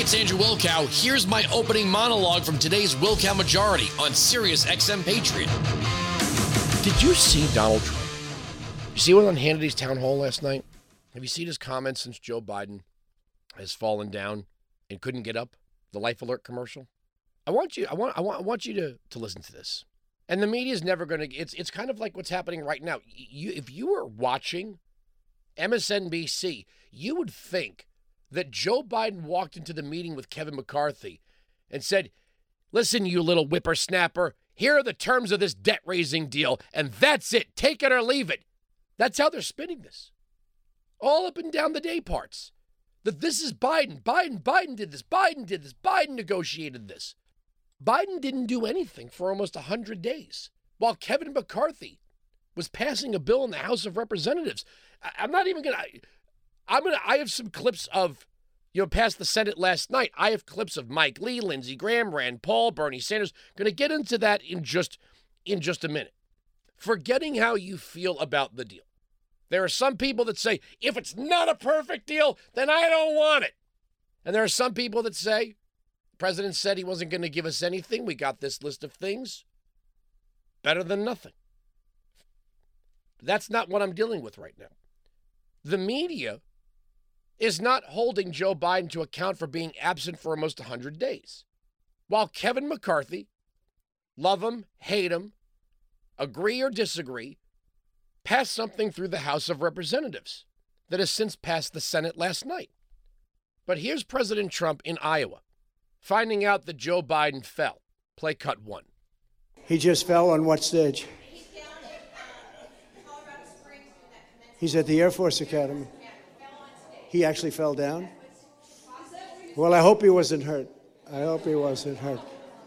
Hey, it's Andrew Wilkow. Here's my opening monologue from today's Wilkow Majority on Sirius XM Patriot. Did you see Donald Trump? You see one on Hannity's town hall last night? Have you seen his comments since Joe Biden has fallen down and couldn't get up? The Life Alert commercial. I want you. I want. I want. I want you to to listen to this. And the media is never going to. It's it's kind of like what's happening right now. You, if you were watching MSNBC, you would think that Joe Biden walked into the meeting with Kevin McCarthy and said, "Listen, you little whippersnapper. Here are the terms of this debt raising deal, and that's it. Take it or leave it." That's how they're spinning this, all up and down the day parts. That this is Biden. Biden. Biden did this. Biden did this. Biden negotiated this. Biden didn't do anything for almost 100 days while Kevin McCarthy was passing a bill in the House of Representatives. I, am not even going to I'm to I have some clips of you know past the Senate last night. I have clips of Mike Lee, Lindsey Graham, Rand Paul, Bernie Sanders. To get into that in just in just a minute. Forgetting how you feel about the deal. There are some people that say if it's not a perfect deal, then I don't want it. And there are some people that say president said he wasn't going to give us anything. We got this list of things. Better than nothing. That's not what I'm dealing with right now. The media is not holding Joe Biden to account for being absent for almost 100 days. While Kevin McCarthy, love him, hate him, agree or disagree, passed something through the House of Representatives that has since passed the Senate last night. But here's President Trump in Iowa finding out that Joe Biden fell. Play cut one. He just fell on what stage? He's down at the Air Force Academy. He actually fell down? Well, I hope he wasn't hurt. I hope he wasn't hurt.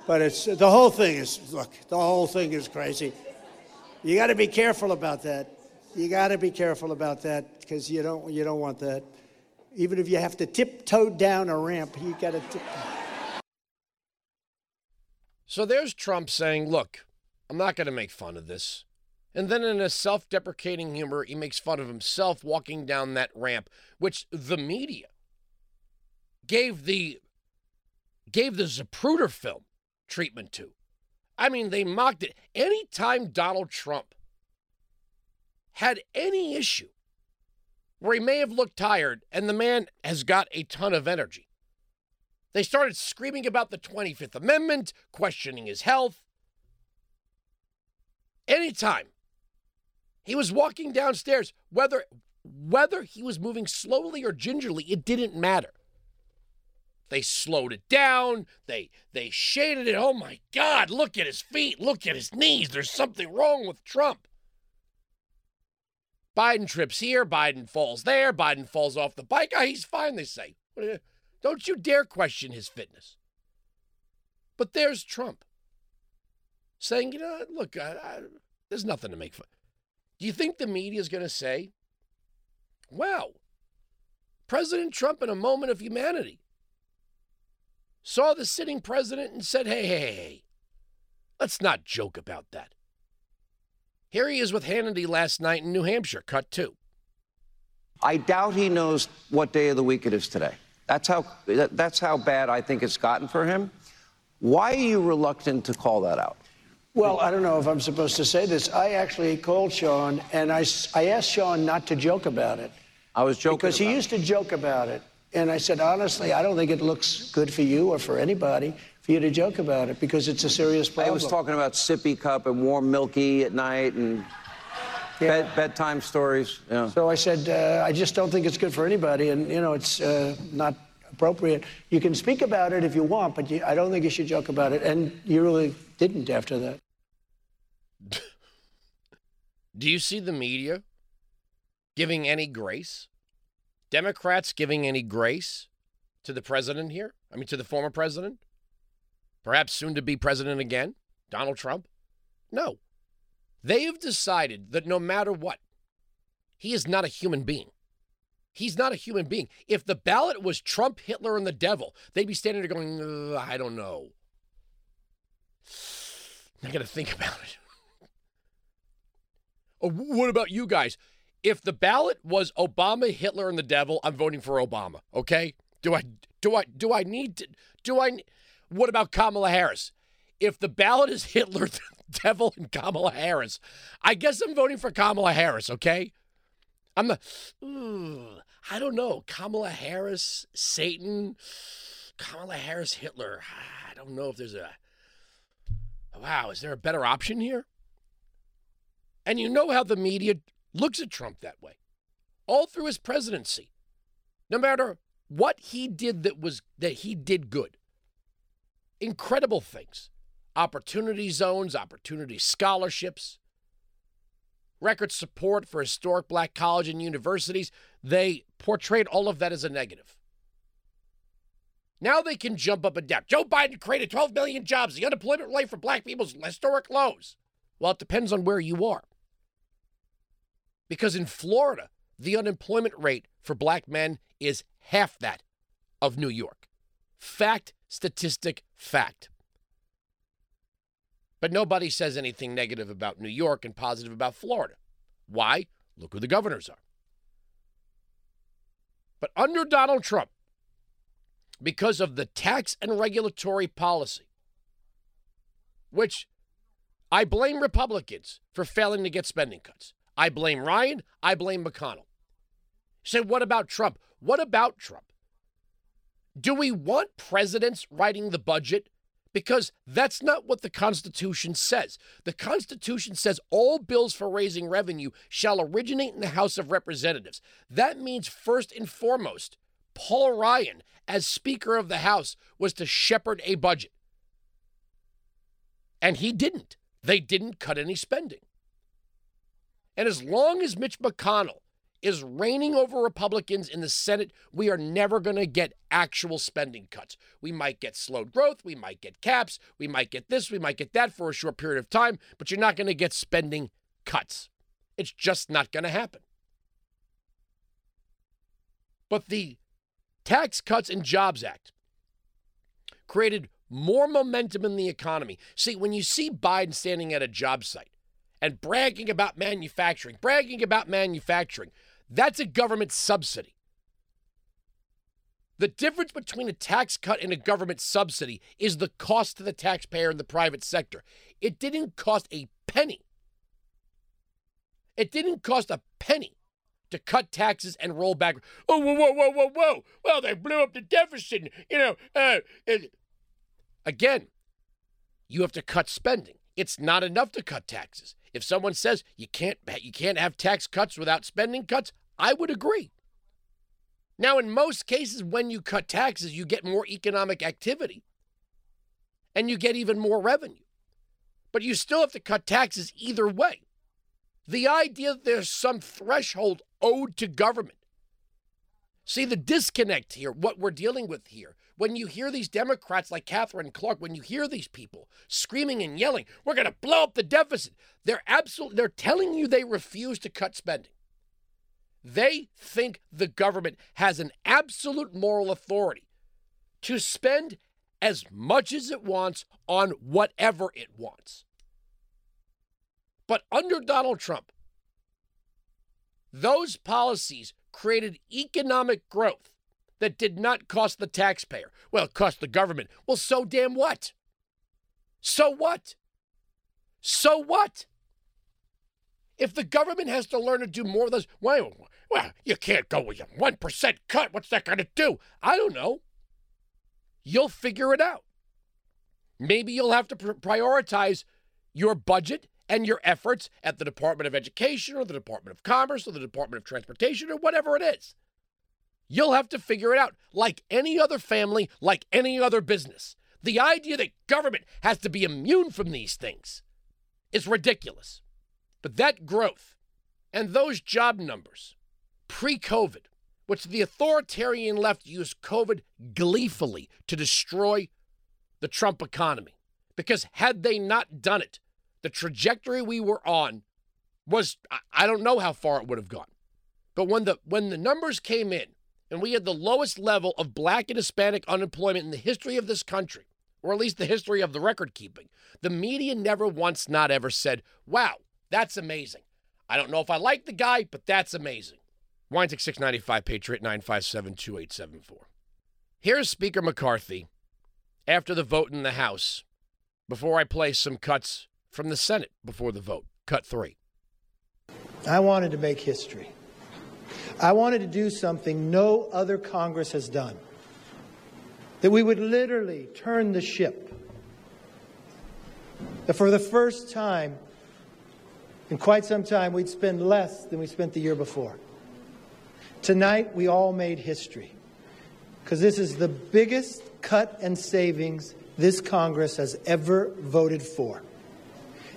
But it's the whole thing is look, the whole thing is crazy. You got to be careful about that. You got to be careful about that because you don't you don't want that. Even if you have to tiptoe down a ramp, you got to tiptoe. So there's Trump saying, look, I'm not going to make fun of this. And then in a self deprecating humor, he makes fun of himself walking down that ramp, which the media gave the gave the Zapruder film treatment to. I mean, they mocked it. Anytime Donald Trump had any issue where he may have looked tired and the man has got a ton of energy, they started screaming about the 25th Amendment, questioning his health. Anytime he was walking downstairs, whether whether he was moving slowly or gingerly, it didn't matter. They slowed it down. They they shaded it. Oh my God, look at his feet. Look at his knees. There's something wrong with Trump. Biden trips here, Biden falls there, Biden falls off the bike. Oh, he's fine, they say. Don't you dare question his fitness. But there's Trump saying, you know, look, I, I, there's nothing to make fun. Do you think the media is going to say, wow, President Trump in a moment of humanity saw the sitting president and said, hey, hey, hey, let's not joke about that. Here he is with Hannity last night in New Hampshire, cut two. I doubt he knows what day of the week it is today. That's how, that's how bad I think it's gotten for him. Why are you reluctant to call that out? Well, I don't know if I'm supposed to say this. I actually called Sean and I, I asked Sean not to joke about it. I was joking. Because he used to joke about it. And I said, honestly, I don't think it looks good for you or for anybody for you to joke about it because it's a serious problem. I was talking about sippy cup and warm milky at night and yeah. bed, bedtime stories. Yeah. So I said, uh, I just don't think it's good for anybody. And, you know, it's uh, not appropriate. You can speak about it if you want, but you, I don't think you should joke about it. And you really didn't after that. Do you see the media giving any grace? Democrats giving any grace to the president here? I mean, to the former president? Perhaps soon to be president again? Donald Trump? No. They have decided that no matter what, he is not a human being. He's not a human being. If the ballot was Trump, Hitler, and the devil, they'd be standing there going, I don't know. I got to think about it. What about you guys? If the ballot was Obama, Hitler, and the devil, I'm voting for Obama. Okay? Do I Do I do I need to do I what about Kamala Harris? If the ballot is Hitler, the devil, and Kamala Harris, I guess I'm voting for Kamala Harris, okay? I'm the I don't know. Kamala Harris, Satan, Kamala Harris, Hitler. I don't know if there's a Wow, is there a better option here? And you know how the media looks at Trump that way. All through his presidency. No matter what he did that was that he did good. Incredible things. Opportunity zones, opportunity scholarships, record support for historic black college and universities. They portrayed all of that as a negative. Now they can jump up and down. Joe Biden created 12 million jobs. The unemployment rate for black people is historic lows. Well, it depends on where you are. Because in Florida, the unemployment rate for black men is half that of New York. Fact, statistic, fact. But nobody says anything negative about New York and positive about Florida. Why? Look who the governors are. But under Donald Trump, because of the tax and regulatory policy, which I blame Republicans for failing to get spending cuts. I blame Ryan. I blame McConnell. Say, what about Trump? What about Trump? Do we want presidents writing the budget? Because that's not what the Constitution says. The Constitution says all bills for raising revenue shall originate in the House of Representatives. That means, first and foremost, Paul Ryan, as Speaker of the House, was to shepherd a budget. And he didn't. They didn't cut any spending. And as long as Mitch McConnell is reigning over Republicans in the Senate, we are never going to get actual spending cuts. We might get slowed growth, we might get caps, we might get this, we might get that for a short period of time, but you're not going to get spending cuts. It's just not going to happen. But the Tax Cuts and Jobs Act created more momentum in the economy. See, when you see Biden standing at a job site and bragging about manufacturing, bragging about manufacturing, that's a government subsidy. The difference between a tax cut and a government subsidy is the cost to the taxpayer in the private sector. It didn't cost a penny. It didn't cost a penny to cut taxes and roll back. Oh, whoa, whoa, whoa, whoa, whoa. Well, they blew up the deficit. You know, uh, again, you have to cut spending. It's not enough to cut taxes. If someone says you can't you can't have tax cuts without spending cuts, I would agree. Now, in most cases, when you cut taxes, you get more economic activity and you get even more revenue. But you still have to cut taxes either way. The idea that there's some threshold owed to government. See the disconnect here, what we're dealing with here. When you hear these Democrats like Katherine Clark, when you hear these people screaming and yelling, we're going to blow up the deficit, they're absolutely they're telling you they refuse to cut spending. They think the government has an absolute moral authority to spend as much as it wants on whatever it wants. But under Donald Trump, those policies created economic growth that did not cost the taxpayer. Well, it cost the government. Well, so damn what? So what? So what? If the government has to learn to do more of those, well, well, you can't go with a 1% cut. What's that going to do? I don't know. You'll figure it out. Maybe you'll have to prioritize your budget and your efforts at the Department of Education or the Department of Commerce or the Department of Transportation or whatever it is. You'll have to figure it out like any other family, like any other business. The idea that government has to be immune from these things is ridiculous. But that growth and those job numbers pre COVID, which the authoritarian left used COVID gleefully to destroy the Trump economy. Because had they not done it, the trajectory we were on was I don't know how far it would have gone. But when the when the numbers came in and we had the lowest level of black and Hispanic unemployment in the history of this country, or at least the history of the record keeping, the media never once not ever said, "Wow, that's amazing." I don't know if I like the guy, but that's amazing. Weinzig 695 Patriot 957 2874. Here's Speaker McCarthy after the vote in the House before I play some cuts from the Senate before the vote. Cut three. I wanted to make history. I wanted to do something no other Congress has done. That we would literally turn the ship. That for the first time in quite some time, we'd spend less than we spent the year before. Tonight, we all made history because this is the biggest cut and savings this Congress has ever voted for.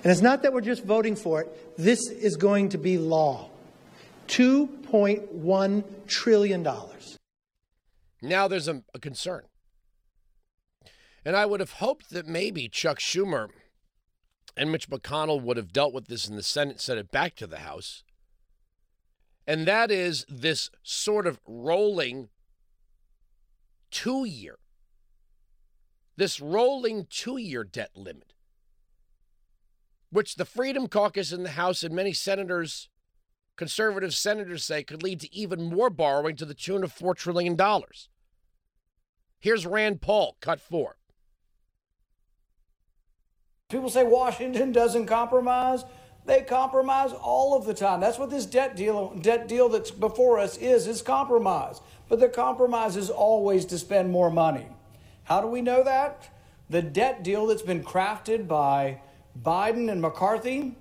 And it's not that we're just voting for it, this is going to be law. $2.1 trillion. Now there's a, a, concern. And I would have hoped that maybe Chuck Schumer and Mitch McConnell would have dealt with this in the Senate, sent it back to the House. And that is this sort of rolling two year, this rolling two year debt limit, which the Freedom Caucus in the House and many senators, conservative senators say could lead to even more borrowing to the tune of $4 trillion. Here's Rand Paul, cut four. People say Washington doesn't compromise. They compromise all of the time. That's what this debt deal debt deal that's before us is, is compromise. But the compromise is always to spend more money. How do we know that? The debt deal that's been crafted by Biden and McCarthy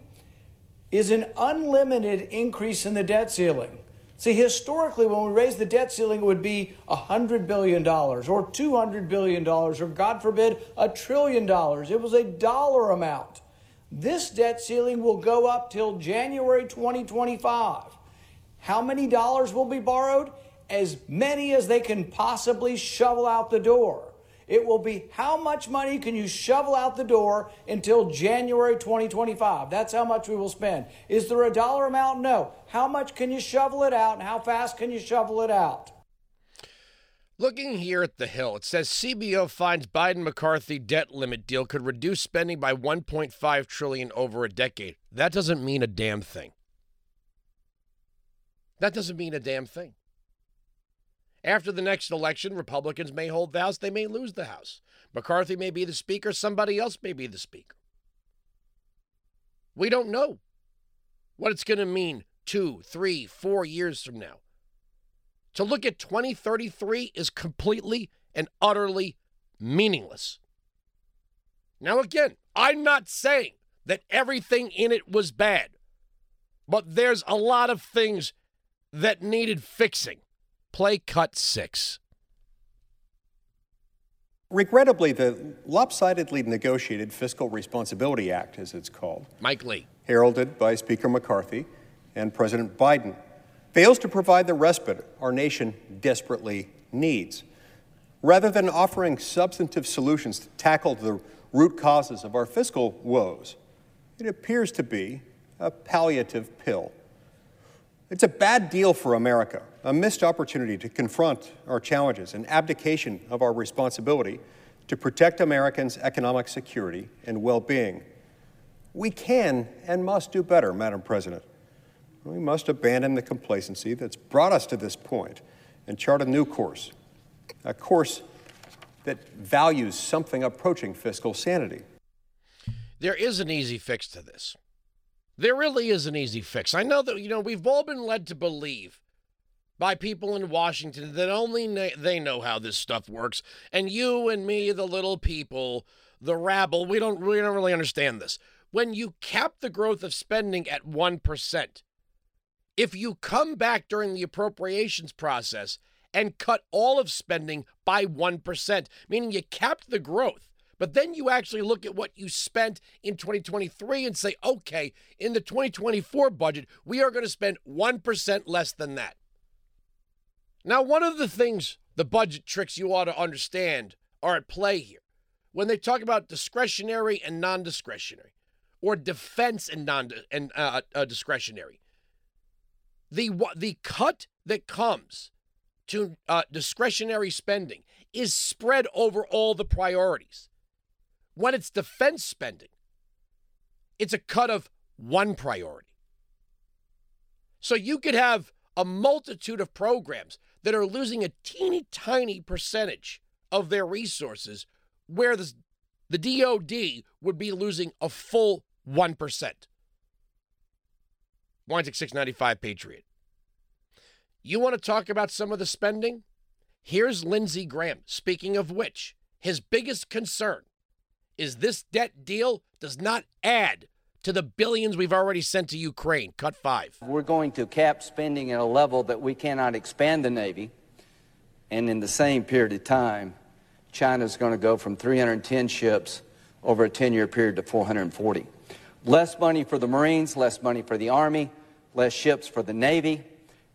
is an unlimited increase in the debt ceiling. See, historically, when we raised the debt ceiling, it would be $100 billion or $200 billion or, God forbid, a trillion dollars. It was a dollar amount. This debt ceiling will go up till January 2025. How many dollars will be borrowed? As many as they can possibly shovel out the door. It will be how much money can you shovel out the door until January 2025? That's how much we will spend. Is there a dollar amount? No. How much can you shovel it out and how fast can you shovel it out? Looking here at the Hill, it says CBO finds Biden McCarthy debt limit deal could reduce spending by 1.5 trillion over a decade. That doesn't mean a damn thing. That doesn't mean a damn thing. After the next election, Republicans may hold the House, they may lose the House. McCarthy may be the Speaker, somebody else may be the Speaker. We don't know what it's going to mean two, three, four years from now. To look at 2033 is completely and utterly meaningless. Now, again, I'm not saying that everything in it was bad, but there's a lot of things that needed fixing. Play cut six. Regrettably, the lopsidedly negotiated Fiscal Responsibility Act, as it's called, Mike Lee, heralded by Speaker McCarthy and President Biden, fails to provide the respite our nation desperately needs. Rather than offering substantive solutions to tackle the root causes of our fiscal woes, it appears to be a palliative pill. It's a bad deal for America, a missed opportunity to confront our challenges, an abdication of our responsibility to protect Americans' economic security and well being. We can and must do better, Madam President. We must abandon the complacency that's brought us to this point and chart a new course, a course that values something approaching fiscal sanity. There is an easy fix to this. There really is an easy fix. I know that, you know, we've all been led to believe by people in Washington that only they know how this stuff works. And you and me, the little people, the rabble, we don't, we don't really understand this. When you cap the growth of spending at 1%, if you come back during the appropriations process and cut all of spending by 1%, meaning you capped the growth, but then you actually look at what you spent in 2023 and say, okay, in the 2024 budget, we are going to spend 1% less than that. Now, one of the things, the budget tricks you ought to understand are at play here. When they talk about discretionary and non discretionary, or defense and non and uh, uh, discretionary, the, the cut that comes to uh, discretionary spending is spread over all the priorities. When it's defense spending, it's a cut of one priority. So you could have a multitude of programs that are losing a teeny tiny percentage of their resources, where the, the DOD would be losing a full 1%. Weinzig 695 Patriot. You want to talk about some of the spending? Here's Lindsey Graham. Speaking of which, his biggest concern is this debt deal does not add to the billions we've already sent to Ukraine. Cut five. We're going to cap spending at a level that we cannot expand the Navy. And in the same period of time, China's going to go from 310 ships over a 10 year period to 440. Less money for the Marines, less money for the Army, less ships for the Navy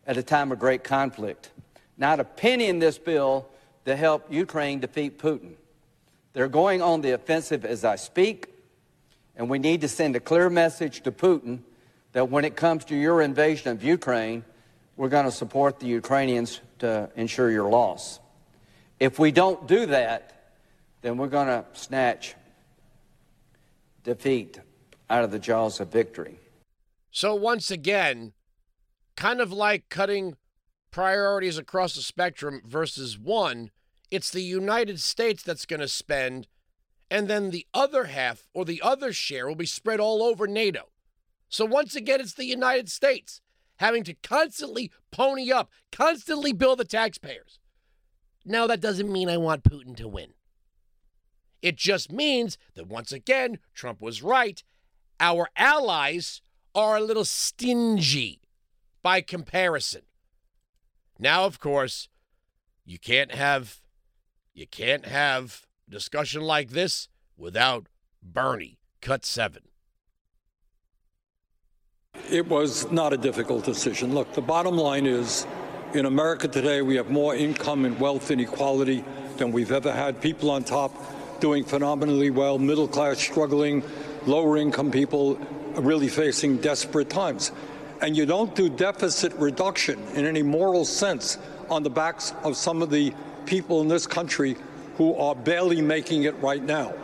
at a time of great conflict. Not a penny in this bill to help Ukraine defeat Putin. They're going on the offensive as I speak. And we need to send a clear message to Putin that when it comes to your invasion of Ukraine, we're going to support the Ukrainians to ensure your loss. If we don't do that, then we're going to snatch defeat out of the jaws of victory. So, once again, kind of like cutting priorities across the spectrum versus one, it's the United States that's going to spend and then the other half or the other share will be spread all over NATO. So once again, it's the United States having to constantly pony up, constantly bill the taxpayers. Now, that doesn't mean I want Putin to win. It just means that once again, Trump was right. Our allies are a little stingy by comparison. Now, of course, you can't have you can't have discussion like this without Bernie. Cut seven. It was not a difficult decision. Look, the bottom line is in America today, we have more income and wealth inequality than we've ever had. People on top doing phenomenally well, middle class struggling, lower income people really facing desperate times. And you don't do deficit reduction in any moral sense on the backs of some of the people in this country who are barely making it right now.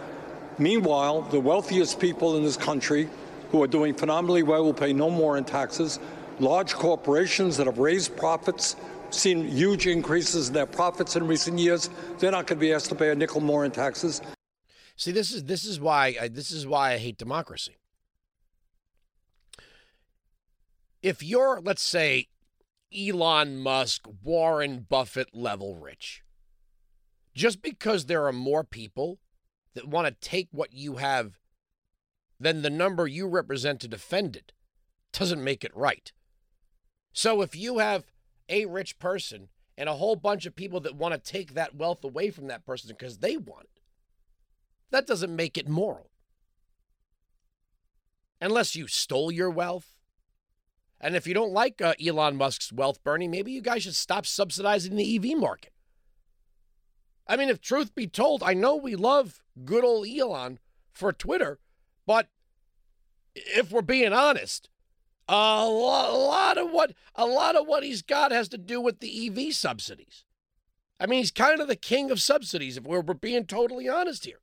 Meanwhile, the wealthiest people in this country who are doing phenomenally well will pay no more in taxes. Large corporations that have raised profits, seen huge increases in their profits in recent years, they're not going to be asked to pay a nickel more in taxes. See, this is this is why I, this is why I hate democracy. If you're, let's say, Elon Musk, Warren Buffett level rich, just because there are more people that want to take what you have than the number you represent to defend it doesn't make it right. So if you have a rich person and a whole bunch of people that want to take that wealth away from that person because they want it, that doesn't make it moral. Unless you stole your wealth. And if you don't like uh, Elon Musk's wealth, Bernie, maybe you guys should stop subsidizing the EV market. I mean, if truth be told, I know we love good old Elon for Twitter, but if we're being honest, a lot, a lot of what a lot of what he's got has to do with the EV subsidies. I mean, he's kind of the king of subsidies if we're, we're being totally honest here.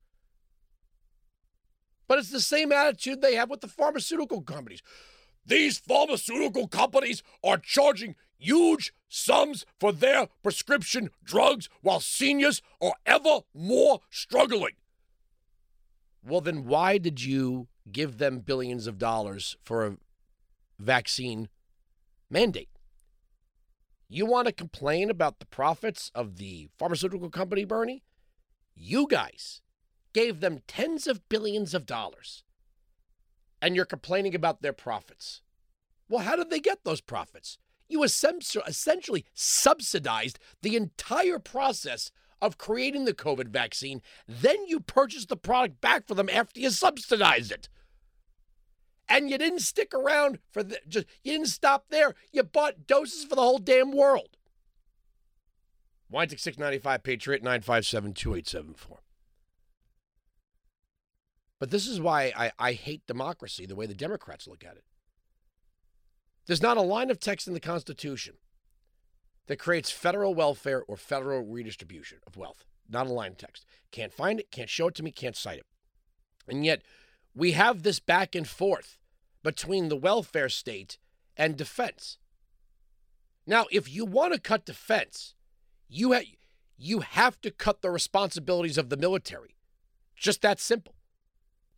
But it's the same attitude they have with the pharmaceutical companies. These pharmaceutical companies are charging huge sums for their prescription drugs while seniors are ever more struggling. Well, then why did you give them billions of dollars for a vaccine mandate? You want to complain about the profits of the pharmaceutical company, Bernie? You guys gave them tens of billions of dollars, and you're complaining about their profits. Well, how did they get those profits? You essentially subsidized the entire process of creating the COVID vaccine. Then you purchased the product back for them after you subsidized it. And you didn't stick around for the, just, you didn't stop there. You bought doses for the whole damn world. Weinzig 695 Patriot 957 2874. But this is why I, I hate democracy the way the Democrats look at it. There's not a line of text in the Constitution that creates federal welfare or federal redistribution of wealth. Not a line of text. Can't find it, can't show it to me, can't cite it. And yet, we have this back and forth between the welfare state and defense. Now, if you want to cut defense, you ha- you have to cut the responsibilities of the military. Just that simple.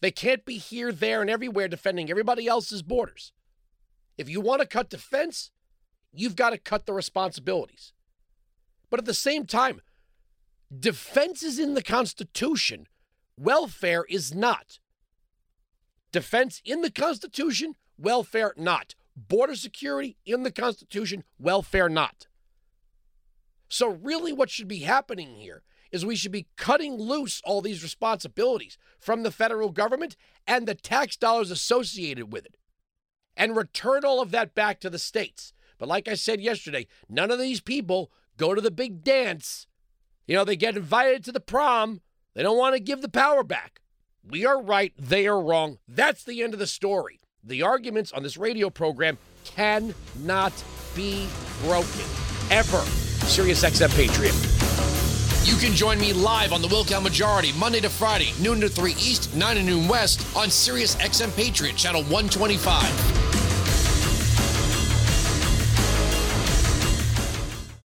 They can't be here, there, and everywhere defending everybody else's borders. If you want to cut defense, you've got to cut the responsibilities. But at the same time, defense is in the Constitution, welfare is not. Defense in the Constitution, welfare not. Border security in the Constitution, welfare not. So, really, what should be happening here is we should be cutting loose all these responsibilities from the federal government and the tax dollars associated with it and return all of that back to the states. But like I said yesterday, none of these people go to the big dance. You know, they get invited to the prom. They don't want to give the power back. We are right, they are wrong. That's the end of the story. The arguments on this radio program cannot be broken. Ever. Sirius XM Patriot. You can join me live on the Wilkow Majority Monday to Friday, noon to 3 East, 9 to noon West on Sirius XM Patriot, channel 125.